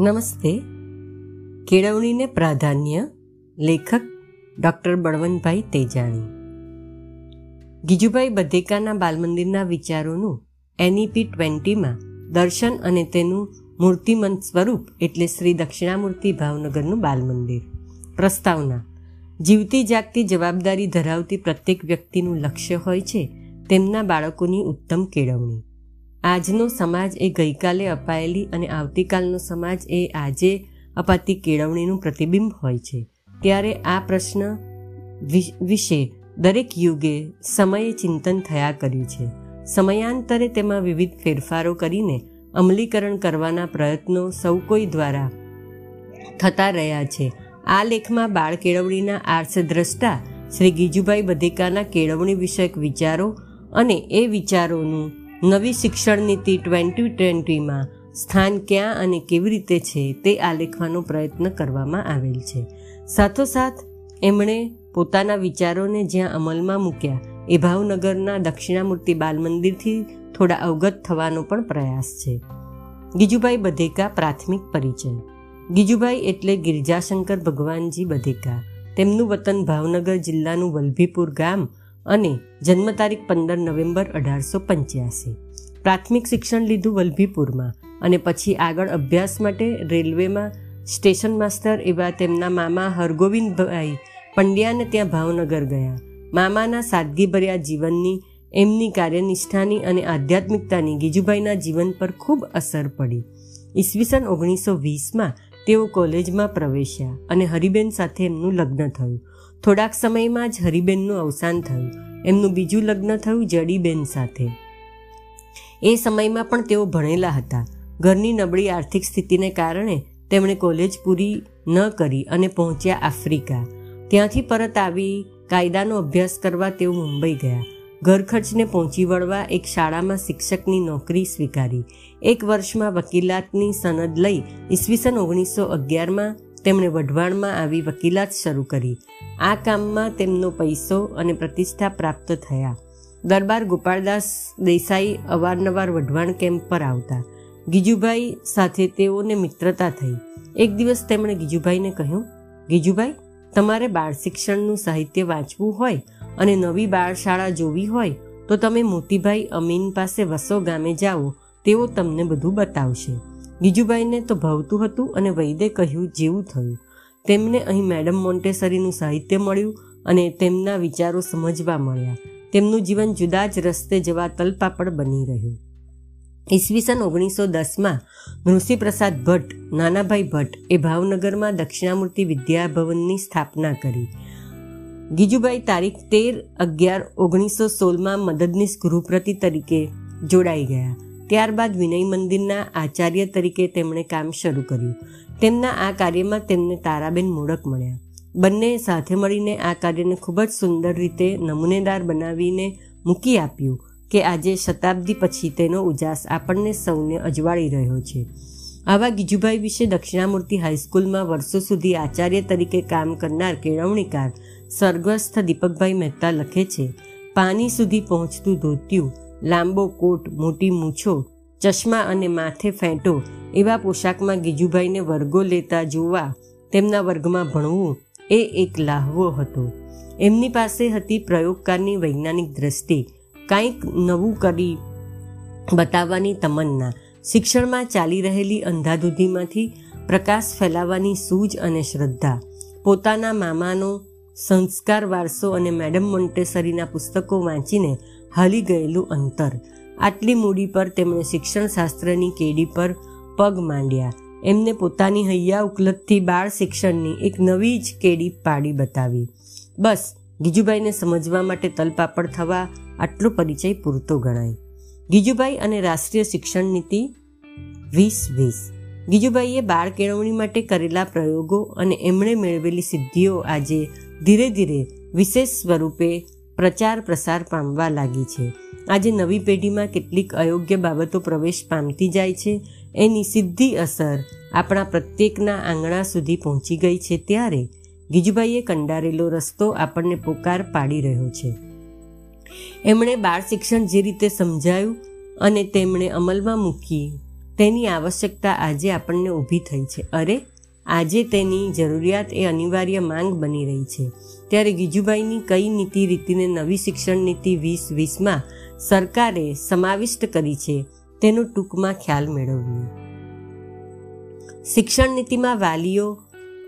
નમસ્તે. કેળવણીને પ્રાધાન્ય લેખક ડૉક્ટર બળવંતભાઈ તેજાણી. ગીજુભાઈ બધેકાના બાલમંદિરના વિચારોનું એનઈપી ટ્વેન્ટીમાં દર્શન અને તેનું મૂર્તિમંત સ્વરૂપ એટલે શ્રી દક્ષિણામૂર્તિ ભાવનગરનું બાલમંદિર. પ્રસ્તાવના. જીવતી જાગતી જવાબદારી ધરાવતી પ્રત્યેક વ્યક્તિનું લક્ષ્ય હોય છે તેમના બાળકોની ઉત્તમ કેળવણી. આજનો સમાજ એ ગઈકાલે અપાયેલી અને આવતીકાલનો સમાજ એ આજે અપાતી કેળવણીનું પ્રતિબિંબ હોય છે. ત્યારે આ પ્રશ્ન વિશે દરેક યુગે સમયે ચિંતન થયા કર્યું છે. સમયાંતરે તેમાં વિવિધ ફેરફારો કરીને અમલીકરણ કરવાના પ્રયત્નો સૌ કોઈ દ્વારા થતા રહ્યા છે. આ લેખમાં બાળ કેળવણીના આર્થદ્રષ્ટા શ્રી ગીજુભાઈ બધેકાના કેળવણી વિષયક વિચારો અને એ વિચારોનું નવી શિક્ષણ નીતિ ટ્વેન્ટી ટ્વેન્ટીમાં સ્થાન ક્યાં અને કેવી રીતે છે તે આલેખવાનો પ્રયત્ન કરવામાં આવેલ છે. સાથોસાથ, એમણે પોતાના વિચારોને જ્યાં અમલમાં મૂક્યા, એ ભાવનગરના દક્ષિણામૂર્તિ બાલ મંદિરથી થોડા અવગત થવાનો પણ પ્રયાસ છે. ગીજુભાઈ બધેકા, પ્રાથમિક પરિચય. ગીજુભાઈ એટલે ગિરજાશંકર ભગવાનજી બધેકા. તેમનું વતન ભાવનગર જિલ્લાનું વલભીપુર ગામ અને જન્મ તારીખ પંદર નવેમ્બર અઢારસો પંચ્યાસી. પ્રાથમિક શિક્ષણ લીધું વલભીપુરમાં અને પછી આગળ અભ્યાસ માટે રેલવેમાં સ્ટેશન માસ્ટર એવા તેમના મામા હરગોવિંદભાઈ પંડ્યાને ત્યાં ભાવનગર ગયા. મામાના સાદગીભર્યા જીવનની, એમની કાર્યનિષ્ઠાની અને આધ્યાત્મિકતાની ગીજુભાઈના જીવન પર ખૂબ અસર પડી. ઈસવીસન ઓગણીસો વીસમાં તેઓ કોલેજમાં પ્રવેશ્યા અને હરિબેન સાથે એમનું લગ્ન થયું. થોડાક સમયમાં જ હરિબેનનું અવસાન થયું. એમનું બીજું લગ્ન થયું જડીબેન સાથે. એ સમયમાં પણ તેઓ ભણેલા હતા. ઘરની નબળી આર્થિક સ્થિતિને કારણે તેમણે કોલેજ પૂરી ન કરી અને પહોંચ્યા આફ્રિકા. ત્યાંથી પરત આવી કાયદાનો અભ્યાસ કરવા તેઓ મુંબઈ ગયા. ઘર ખર્ચને પહોંચી વળવા એક શાળામાં શિક્ષકની નોકરી સ્વીકારી. એક વર્ષમાં વકીલાતની સનદ લઈ ઈસવીસન ઓગણીસો અગિયારમાં તેમણે વઢવાણમાં આવી વકીલાત શરૂ કરી. આ કામમાં તેમનો પૈસો અને પ્રતિષ્ઠા પ્રાપ્ત થયા. દરબાર ગોપાળદાસ દેસાઈ અવારનવાર વઢવાણ કેમ્પ પર આવતા. ગીજુભાઈ સાથે તેઓને મિત્રતા થઈ. એક દિવસ તેમણે ગીજુભાઈને કહ્યું, ગીજુભાઈ, તમારે બાળ શિક્ષણનું સાહિત્ય વાંચવું હોય અને નવી બાળશાળા જોવી હોય, તો તમે મોતીભાઈ અમીન પાસે વસો ગામે જાઓ, તેઓ તમને બધું બતાવશે. ગીજુભાઈને તો ભાવતું હતું અને વૈદે કહ્યું, જેવું થયું. તેમને અહીં મેડમ મોન્ટેસરીનું સાહિત્ય મળ્યું અને તેમના વિચારો સમજવા મળ્યા. તેમનું જીવન જુદા જ રસ્તે જવા તલપાપડ બની રહ્યું. ઈસવીસન ઓગણીસો દસમાં નૃસિંહપ્રસાદ ભટ્ટ, નાનાભાઈ ભટ્ટ એ ભાવનગરમાં દક્ષિણામૂર્તિ વિદ્યાભવનની સ્થાપના કરી. ગીજુભાઈ તારીખ તેર અગિયાર ઓગણીસો સોળમાં મદદનીશ ગૃહપ્રતિ તરીકે જોડાઈ ગયા. ત્યારબાદ વિનય મંદિરના આચાર્ય તરીકે તેમણે કામ શરૂ કર્યું. તેમના આ કાર્યમાં તેમને તારાબેન મોડક મળ્યા. બંને સાથે મળીને આ કાર્યને ખૂબ જ સુંદર રીતે નમૂનેદાર બનાવીને મૂકી આપ્યું કે આજે શતાબ્દી પછી તેનો ઉજાસ આપણને સૌને અજવાળી રહ્યો છે. આવા ગીજુભાઈ વિશે દક્ષિણામૂર્તિ હાઈસ્કૂલમાં વર્ષો સુધી આચાર્ય તરીકે કામ કરનાર કેળવણીકાર, સ્વર્ગસ્થ દીપકભાઈ મહેતા લખે છે પાણી સુધી પહોંચતું ધોત્યું લાંબો કોટ, મોટી મૂછો, ચશ્મા અને માથે ફેંટો એવા પોશાકમાં ગીજુભાઈને વર્ગો લેતા જોવા તેમના વર્ગમાં ભણવું એ એક લાહવો હતો. એમની પાસે હતી પ્રયોગકારની વૈજ્ઞાનિક દ્રષ્ટિ. કંઈક નવું કરી બતાવવાની તમન્ના. શિક્ષણમાં ચાલી રહેલી અંધાધૂધીમાંથી પ્રકાશ ફેલાવવાની સૂઝ અને શ્રદ્ધા. પોતાના મામાનો સંસ્કાર વારસો અને મેડમ મોન્ટેસરીના પુસ્તકો વાંચીને હાલી ગયેલું અંતર. આટલી મૂડી પર તેમણે શિક્ષણ શાસ્ત્રની કેડી પર પગ માંડ્યા. એમને પોતાની હૈયા ઉકલતથી બાળ શિક્ષણની એક નવી જ કેડી પાડી બતાવી. બસ, ગીજુભાઈને સમજવા માટે તલપાપડ થવા આટલો પરિચય પૂરતો ગણાય. ગીજુભાઈ અને રાષ્ટ્રીય શિક્ષણ નીતિ વીસ વીસ. ગીજુભાઈએ બાળ કેળવણી માટે કરેલા પ્રયોગો અને એમણે મેળવેલી સિદ્ધિઓ આજે ધીરે ધીરે વિશેષ સ્વરૂપે પ્રચાર પ્રસાર પામવા લાગી છે. આજે નવી પેઢીમાં કેટલીક અયોગ્ય બાબતો પ્રવેશ પામતી જાય છે. એની સીધી અસર આપણા પ્રત્યેકના આંગણા સુધી પહોંચી ગઈ છે ત્યારે ગીજુભાઈએ કંડારેલો રસ્તો આપણને પોકાર પાડી રહ્યો છે. એમણે બાળ શિક્ષણ જે રીતે સમજાયું અને તેમણે અમલમાં મૂકી, તેની આવશ્યકતા આજે આપણને ઊભી થઈ છે. અરે, આજે તેની જરૂરિયાત એ અનિવાર્ય માંગ બની રહી છે. ત્યારે ગીજુભાઈની કઈ નીતિ રીતિને નવી શિક્ષણ નીતિ વીસ વીસમાં સરકારે સમાવિષ્ટ કરી છે, તેનો ટૂંકમાં ખ્યાલ મેળવ્યો. શિક્ષણ નીતિમાં વાલીઓ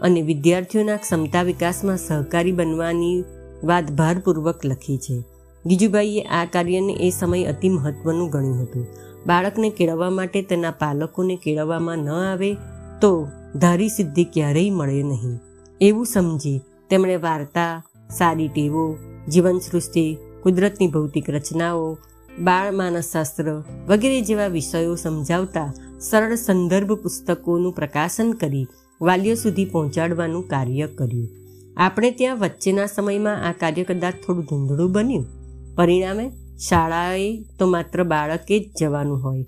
અને વિદ્યાર્થીઓના ક્ષમતા વિકાસમાં સહકારી બનવાની વાત ભારપૂર્વક લખી છે. ગીજુભાઈએ આ કાર્યને એ સમય અતિ મહત્વનું ગણ્યું હતું. બાળકને કેળવવા માટે તેના પાલકોને કેળવવામાં ન આવે તો ધારી સિદ્ધિ ક્યારેય મળે નહીં. એવું સમજી તેમણે વાર્તા સારી ટેવો, જીવન સૃષ્ટિ, કુદરતની ભૌતિક રચનાઓ, બાળ માનસશાસ્ત્ર વગેરે જેવા વિષયો સમજાવતા સરળ સંદર્ભ પુસ્તકોનું પ્રકાશન કરી વાલીઓ સુધી પહોંચાડવાનું કાર્ય કર્યું. આપણે ત્યાં વચ્ચેના સમયમાં આ કાર્ય કદાચ થોડું ધૂંધળું બન્યું. પરિણામે શાળાએ તો માત્ર બાળકે જ જવાનું હોય.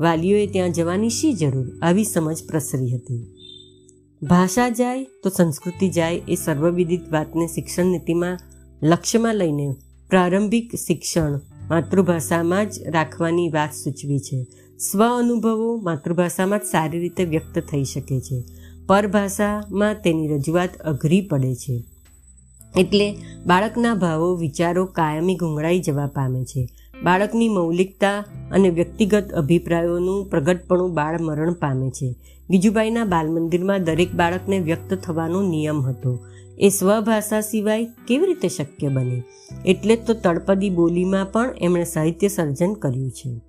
વાલીઓએ ત્યાં જવાની શી જરૂર? આવી સમજ પ્રસરી હતી. ભાષા જાય તો સંસ્કૃતિ જાય એ સર્વવિદિત વાતને શિક્ષણ નીતિમાં લક્ષ્યમાં લઈને પ્રારંભિક શિક્ષણ માતૃભાષામાં જ રાખવાની વાત સૂચવી છે. સ્વ અનુભવો માતૃભાષામાં જ સારી રીતે વ્યક્ત થઈ શકે છે. પરભાષામાં તેની રજૂઆત અઘરી પડે છે. એટલે બાળકના ભાવો, વિચારો કાયમી ગુંગળાઈ જવા પામે છે. બાળકની મૌલિકતા અને વ્યક્તિગત અભિપ્રાયોનું પ્રગટપણું બાળ મરણ પામે છે. ગીજુભાઈના બાલમંદિરમાં દરેક બાળકને વ્યક્ત થવાનો નિયમ હતો. એ સ્વભાષા સિવાય કેવી રીતે શક્ય બને? એટલે જ તો તળપદી બોલીમાં પણ એમણે સાહિત્ય સર્જન કર્યું છે.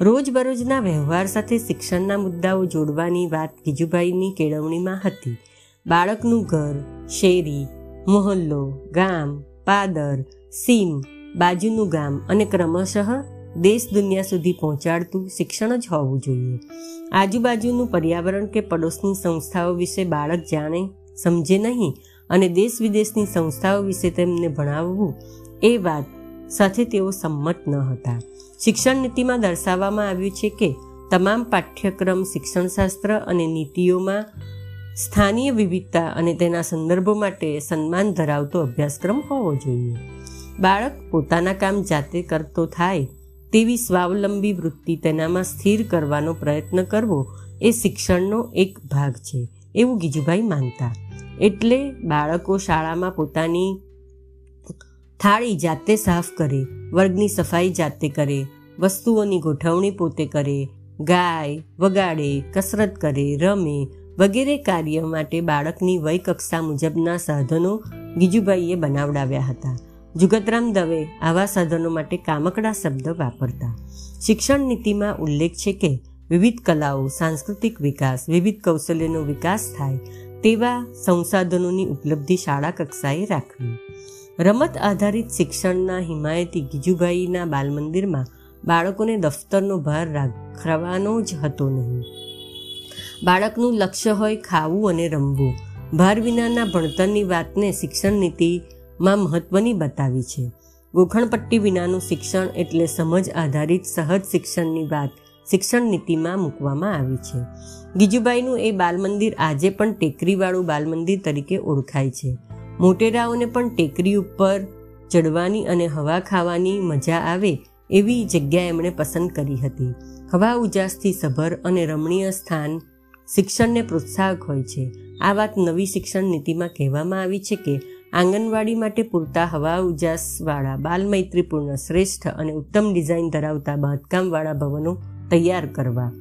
રોજબરોજના વ્યવહાર સાથે શિક્ષણના મુદ્દાઓ જોડવાની વાત ગીજુભાઈની કેળવણીમાં હતી. બાળકનું ઘર, શેરી, મોહલ્લો, ગામ, પાદર, સીમ, બાજુનું ગામ અને ક્રમશઃ દેશ દુનિયા સુધી પહોંચાડતું શિક્ષણ જ હોવું જોઈએ. આજુબાજુનું પર્યાવરણ કે પડોશની સંસ્થાઓ વિશે બાળક જાણે, સમજે નહીં અને દેશ વિદેશની સંસ્થાઓ વિશે તેમને ભણાવવું એ વાત સાથે તેઓ સંમત ન હતા. શિક્ષણ નીતિમાં દર્શાવવામાં આવ્યું છે કે તમામ પાઠ્યક્રમ શિક્ષણશાસ્ત્ર અને નીતિઓમાં સ્થાનીય વિવિધતા અને તેના સંદર્ભો માટે સન્માન ધરાવતો અભ્યાસક્રમ હોવો જોઈએ. બાળક પોતાના કામ જાતે કરતો થાય તેવી સ્વાવલંબી વૃત્તિ તેનામાં સ્થિર કરવાનો પ્રયત્ન કરવો એ શિક્ષણનો એક ભાગ છે, એવું ગીજુભાઈ માનતા. એટલે બાળકો શાળામાં પોતાની થાળી જાતે સાફ કરે, વર્ગની સફાઈ જાતે કરે, વસ્તુઓની ગોઠવણી પોતે કરે, ગાય, વગાડે, કસરત કરે, રમે વગેરે કાર્ય માટે બાળકની વય કક્ષા મુજબના સાધનો ગીજુભાઈએ બનાવડાવ્યા હતા. જુગતરામ દવે આવા સાધનો માટે કામકડા શબ્દ વાપરતા. શિક્ષણ નીતિમાં ઉલ્લેખ છે કે, વિવિધ કલાઓ, સાંસ્કૃતિક વિકાસ, વિવિધ કૌશલ્યનો વિકાસ થાય તેવા સંસાધનોની ઉપલબ્ધિ શાળા કક્ષાએ રાખવી. રમત આધારિત શિક્ષણના હિમાયતી ગીજુભાઈના બાલમંદિરમાં બાળકોને દફતરનો ભાર રાખવાનો જ હતો નહીં. બાળકનું લક્ષ્ય હોય ખાવું અને રમવું. ભાર વિનાના ભણતરની વાતને શિક્ષણ નીતિમાં મહત્વની બતાવી છે. ગોખણપટ્ટી વિનાનું શિક્ષણ એટલે સમજ આધારિત સહજ શિક્ષણની વાત, શિક્ષણ નીતિમાં મૂકવામાં આવી છે. ગીજુબાઈનું એ બાલમંદિર આજે પણ ટેકરીવાળું બાલમંદિર તરીકે ઓળખાય છે. મોટેરાઓને પણ ટેકરી ઉપર ચડવાની અને હવા ખાવાની મજા આવે એવી જગ્યા એમણે પસંદ કરી હતી. હવા ઉજાસથી સભર અને રમણીય સ્થાન શિક્ષણને પ્રોત્સાહક હોય છે. આ વાત નવી શિક્ષણ નીતિમાં કહેવામાં આવી છે કે આંગણવાડી માટે પૂરતા હવા ઉજાસવાળા, બાલમૈત્રીપૂર્ણ, શ્રેષ્ઠ અને ઉત્તમ ડિઝાઇન ધરાવતા બાંધકામવાળા ભવનો તૈયાર કરવા.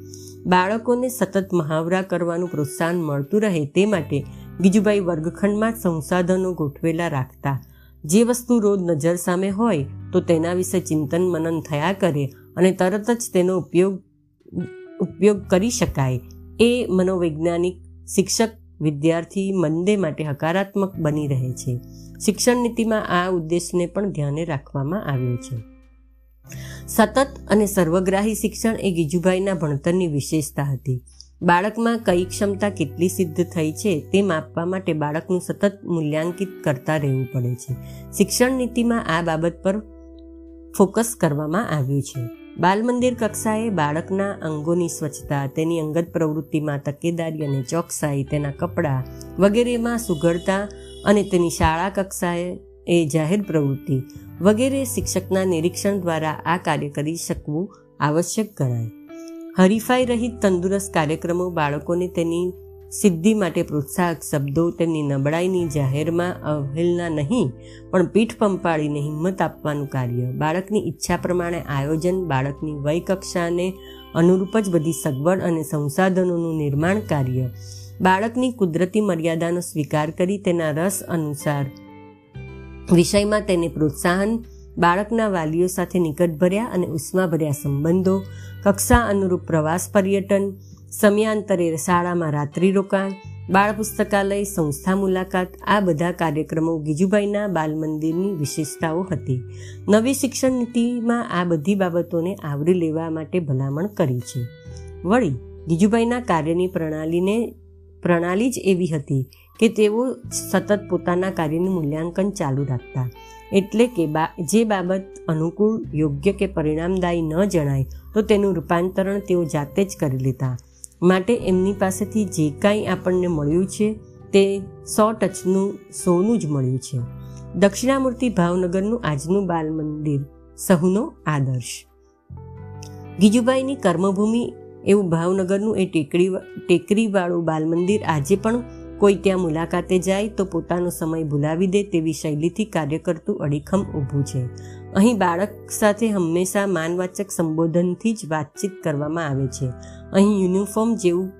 બાળકોને સતત મહાવરા કરવાનું પ્રોત્સાહન મળતું રહે તે માટે ગીજુભાઈ વર્ગખંડમાં સંસાધનો ગોઠવેલા રાખતા. જે વસ્તુ રોજ નજર સામે હોય તો તેના વિશે ચિંતન મનન થયા કરે અને તરત જ તેનો ઉપયોગ ઉપયોગ કરી શકાય. એ મનોવૈજ્ઞાનિક, શિક્ષક વિદ્યાર્થી મંદે માટે હકારાત્મક બની રહે છે. શિક્ષણ નીતિમાં આ ઉદ્દેશને પણ ધ્યાને રાખવામાં આવ્યો છે. સતત અને સર્વગ્રાહી શિક્ષણ એ ગીજુભાઈના ભણતરની વિશેષતા હતી. બાળકમાં કઈ ક્ષમતા કેટલી સિદ્ધ થઈ છે તે માપવા માટે બાળકનું સતત મૂલ્યાંકિત કરતા રહેવું પડે છે. શિક્ષણ નીતિમાં આ બાબત પર ફોકસ કરવામાં આવ્યું છે. બાલમંદિર કક્ષાએ બાળકના અંગોની સ્વચ્છતા, તેની અંગત પ્રવૃત્તિમાં તકેદારી અને ચોકસાઈ, તેના કપડાં વગેરેમાં સુઘડતા અને તેની શાળા કક્ષાએ એ જાહેર પ્રવૃત્તિ વગેરે શિક્ષકના નિરીક્ષણ દ્વારા આ કાર્ય કરી શકવું આવશ્યક ગણાય. હરીફાઈ રહિત તંદુરસ્ત કાર્યક્રમો બાળકોને તેની સિદ્ધિ માટે પ્રોત્સાહક શબ્દો તેમની નબળાઈની જાહેરમાં અવહેલના નહીં, પણ પીઠ પંપાળીને હિંમત આપવાનું કાર્ય. બાળકની ઈચ્છા પ્રમાણે આયોજન, બાળકની વય કક્ષાને અનુરૂપ જ બધી સગવડ અને સંસાધનોનું નિર્માણ કાર્ય. બાળકની કુદરતી મર્યાદાનો સ્વીકાર કરી તેના રસ અનુસાર વિષયમાં તેને પ્રોત્સાહન, બાળકના વાલીઓ સાથે નિકટભર્યા અને ઉષ્માભર્યા સંબંધો, કક્ષા અનુરૂપ પ્રવાસ પર્યટન સમયાંતરે શાળામાં રાત્રિ રોકાણ, બાળ પુસ્તકાલય, સંસ્થા મુલાકાત, આ બધા કાર્યક્રમો ગીજુભાઈના બાલ મંદિરની વિશેષતાઓ હતી. નવી શિક્ષણ નીતિમાં આ બધી બાબતોને આવરી લેવા માટે ભલામણ કરી છે. વળી, ગીજુભાઈના કાર્યની પ્રણાલીને, પ્રણાલી જ એવી હતી કે તેઓ સતત પોતાના કાર્યનું મૂલ્યાંકન ચાલુ રાખતા. એટલે કે જે બાબત અનુકૂળ, યોગ્ય કે પરિણામદાયી ન જણાય, તો તેનું રૂપાંતરણ તેઓ જાતે જ કરી લેતા. માટે એમની પાસેથી જે કાંઈ આપણને મળ્યું છે, તે સો ટચનું સોનું જ મળ્યું છે. દક્ષિણામૂર્તિ ભાવનગરનું આજનું બાલ મંદિર સહુનો આદર્શ. ગીજુભાઈની કર્મભૂમિ એવું ભાવનગરનું એ ટેકરી, ટેકરીવાળું બાલ મંદિર આજે પણ કોઈ ત્યાં મુલાકાતે જાય તો પોતાનો સમય ભૂલાવી દે તેવી શૈલીથી કાર્ય કરતું અડીખમ ઊભું છે. અહીં બાળક સાથે હંમેશા માનવાચક સંબોધનથી જ વાતચીત કરવામાં આવે છે. અહીં યુનિફોર્મ જેવું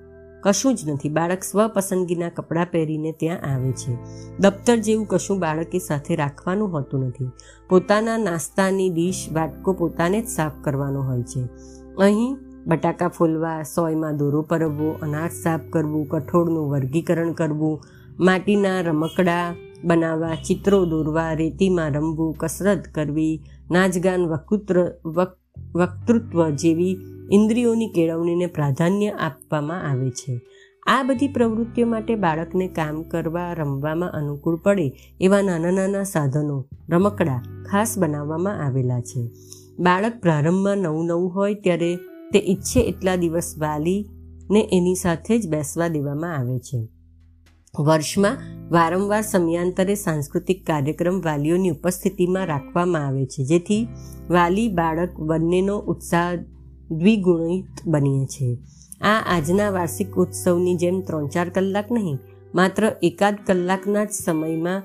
કશું જ નથી. બાળક સ્વપસંદગીના કપડાં પહેરીને ત્યાં આવે છે. દફતર જેવું કશું બાળકે સાથે રાખવાનું હોતું નથી. પોતાના નાસ્તાની ડીશ વાટકો પોતાને જ સાફ કરવાનો હોય છે. અહીં બટાકા ફોલવા, સોયમાં દોરો પરવવો, અનાજ સાફ કરવું, કઠોળનું વર્ગીકરણ કરવું, માટીના રમકડા બનાવવા, ચિત્રો દોરવા, રેતીમાં રમવું, કસરત કરવી, નાચગાન, વકૃત્ર વક્તૃત્વ જેવી ઇન્દ્રિયોની કેળવણીને પ્રાધાન્ય આપવામાં આવે છે. આ બધી પ્રવૃત્તિઓ માટે બાળકને કામ કરવા, રમવામાં અનુકૂળ પડે એવા નાના નાના સાધનો, રમકડા ખાસ બનાવવામાં આવેલા છે. બાળક પ્રારંભમાં નવું નવું હોય ત્યારે તે ઈચ્છે એટલા દિવસ વાલીને એની સાથે જ બેસવા દેવામાં આવે છે. વર્ષમાં વારંવાર સમયાંતરે સાંસ્કૃતિક કાર્યક્રમ વાલીઓની ઉપસ્થિતિમાં રાખવામાં આવે છે, જેથી વાલી બાળક બંનેનો ઉત્સાહ દ્વિગુણિત બને છે. આ આજના વાર્ષિક ઉત્સવની જેમ ત્રણ ચાર કલાક નહીં, માત્ર એકાદ કલાકના જ સમયમાં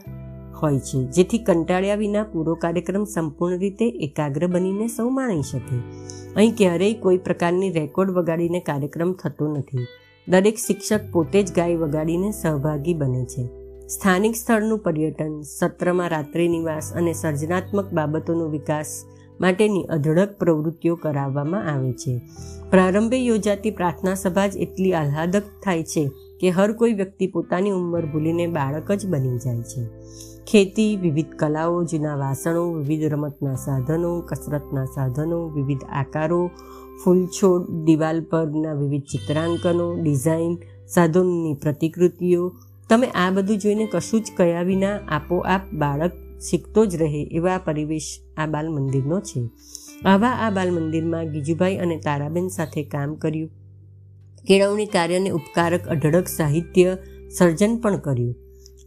હોય છે, જેથી કંટાળ્યા વિના પૂરો કાર્યક્રમ સંપૂર્ણ રીતે એકાગ્ર બનીને સૌ માણી શકે. અહીં ક્યારેય કોઈ પ્રકારની રેકોર્ડ વગાડીને કાર્યક્રમ થતો નથી. દરેક શિક્ષક પોતે જ ગાય વગાડીને સહભાગી બને છે. સ્થાનિક સ્થળનું પર્યટન, સત્રમાં રાત્રિ નિવાસ અને સર્જનાત્મક બાબતોનો વિકાસ માટેની અઢળક પ્રવૃત્તિઓ કરાવવામાં આવે છે. પ્રારંભે યોજાતી પ્રાર્થના સભા જ એટલી આહ્લાદક થાય છે કે હર કોઈ વ્યક્તિ પોતાની ઉંમર ભૂલીને બાળક જ બની જાય છે. ખેતી, વિવિધ કલાઓ, જૂના વાસણો, વિવિધ રમતના સાધનો, કસરતના સાધનો, વિવિધ આકારો, ફૂલછોડ, દિવાલ પરના વિવિધ ચિત્રાંકનો, ડિઝાઇન, સાધનોની પ્રતિકૃતિઓ, તમે આ બધું જોઈને કશું જ કયા વિના આપોઆપ બાળક શીખતો જ રહે એવા પરિવેશ આ બાલ મંદિરનો છે. આવા આ બાલ મંદિરમાં ગીજુભાઈ અને તારાબેન સાથે કામ કર્યું. કેળવણી કાર્યને ઉપકારક અઢળક સાહિત્ય સર્જન પણ કર્યું.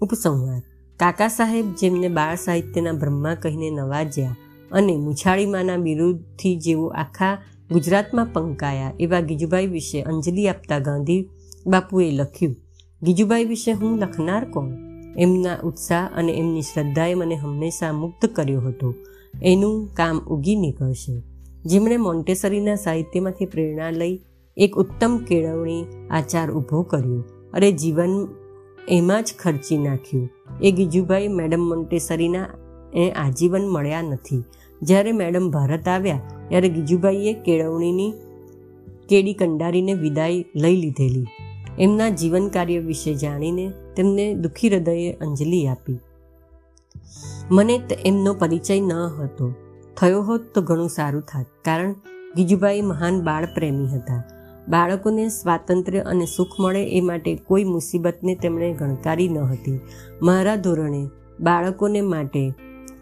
ઉપસંહાર. કાકા સાહેબ જેમને બાળ સાહિત્યના બ્રહ્મા કહીને નવાજ્યા અને મુછાળીમાના બિરુદથી જેઓ આખા ગુજરાતમાં પંકાયા એવા ગીજુભાઈ વિશે અંજલિ આપતા ગાંધી બાપુએ લખ્યું, ગીજુભાઈ વિશે હું લખનાર કોણ એમના ઉત્સાહ અને એમની શ્રદ્ધાએ મને હંમેશા મુક્ત કર્યો હતો. એનું કામ ઉગી નીકળશે. જેમણે મોન્ટેસરીના સાહિત્યમાંથી પ્રેરણા લઈ એક ઉત્તમ કેળવણી આચાર ઊભો કર્યો અરે જીવન એમાં જ ખર્ચી નાખ્યું. એ ગીજુભાઈ મેડમ મોન્ટેસરીના એ આજીવન મળ્યા નથી. જ્યારે મેડમ ભારત આવ્યા, ત્યારે ગીજુભાઈએ કેળવણીની કેડી કંડારીને વિદાય લઈ લીધેલી. એમના જીવન કાર્ય વિશે જાણીને તેમને દુઃખી હૃદયે અંજલિ આપી. મને એમનો પરિચય ન હતો. થયો હોત તો ઘણું સારું થાત, કારણ ગીજુભાઈ મહાન બાળ પ્રેમી હતા. બાળકોને સ્વાતંત્ર્ય અને સુખ મળે એ માટે કોઈ મુસીબતને તેમણે ગણકારી ન હતી. મારા ધોરણે બાળકોને માટે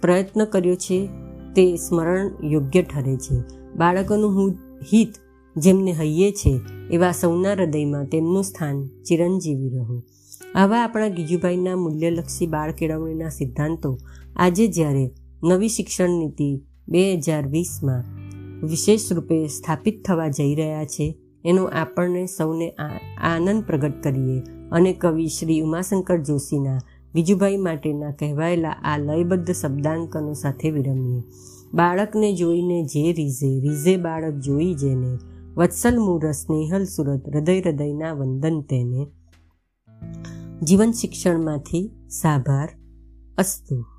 પ્રયત્ન કર્યો છે, તે સ્મરણ યોગ્ય ઠરે છે. બાળકોનું હું હિત જેમને હૈયે છે, એવા સૌના હૃદયમાં તેમનું સ્થાન ચિરંજીવી રહો. આવા આપણા ગીજુભાઈના મૂલ્યલક્ષી બાળ કેળવણીના સિદ્ધાંતો આજે જ્યારે નવી શિક્ષણ નીતિ બે હજાર વીસમાં વિશેષ રૂપે સ્થાપિત થવા જઈ રહ્યા છે એનો આપણને સૌને આનંદ પ્રગટ કરીએ. અને કવિ શ્રી ઉમાશંકર જોશીના બીજુભાઈ માટેના કહેવાયેલા આ લયબદ્ધ શબ્દાંકનો સાથે વિરમીએ. બાળકને જોઈને જે રીઝે રીઝે બાળક જોઈ જેને, વત્સલ મુરસ સ્નેહલ સુરત, હૃદય હૃદયના વંદન તેને. જીવન શિક્ષણમાંથી સાભાર અસ્તુ.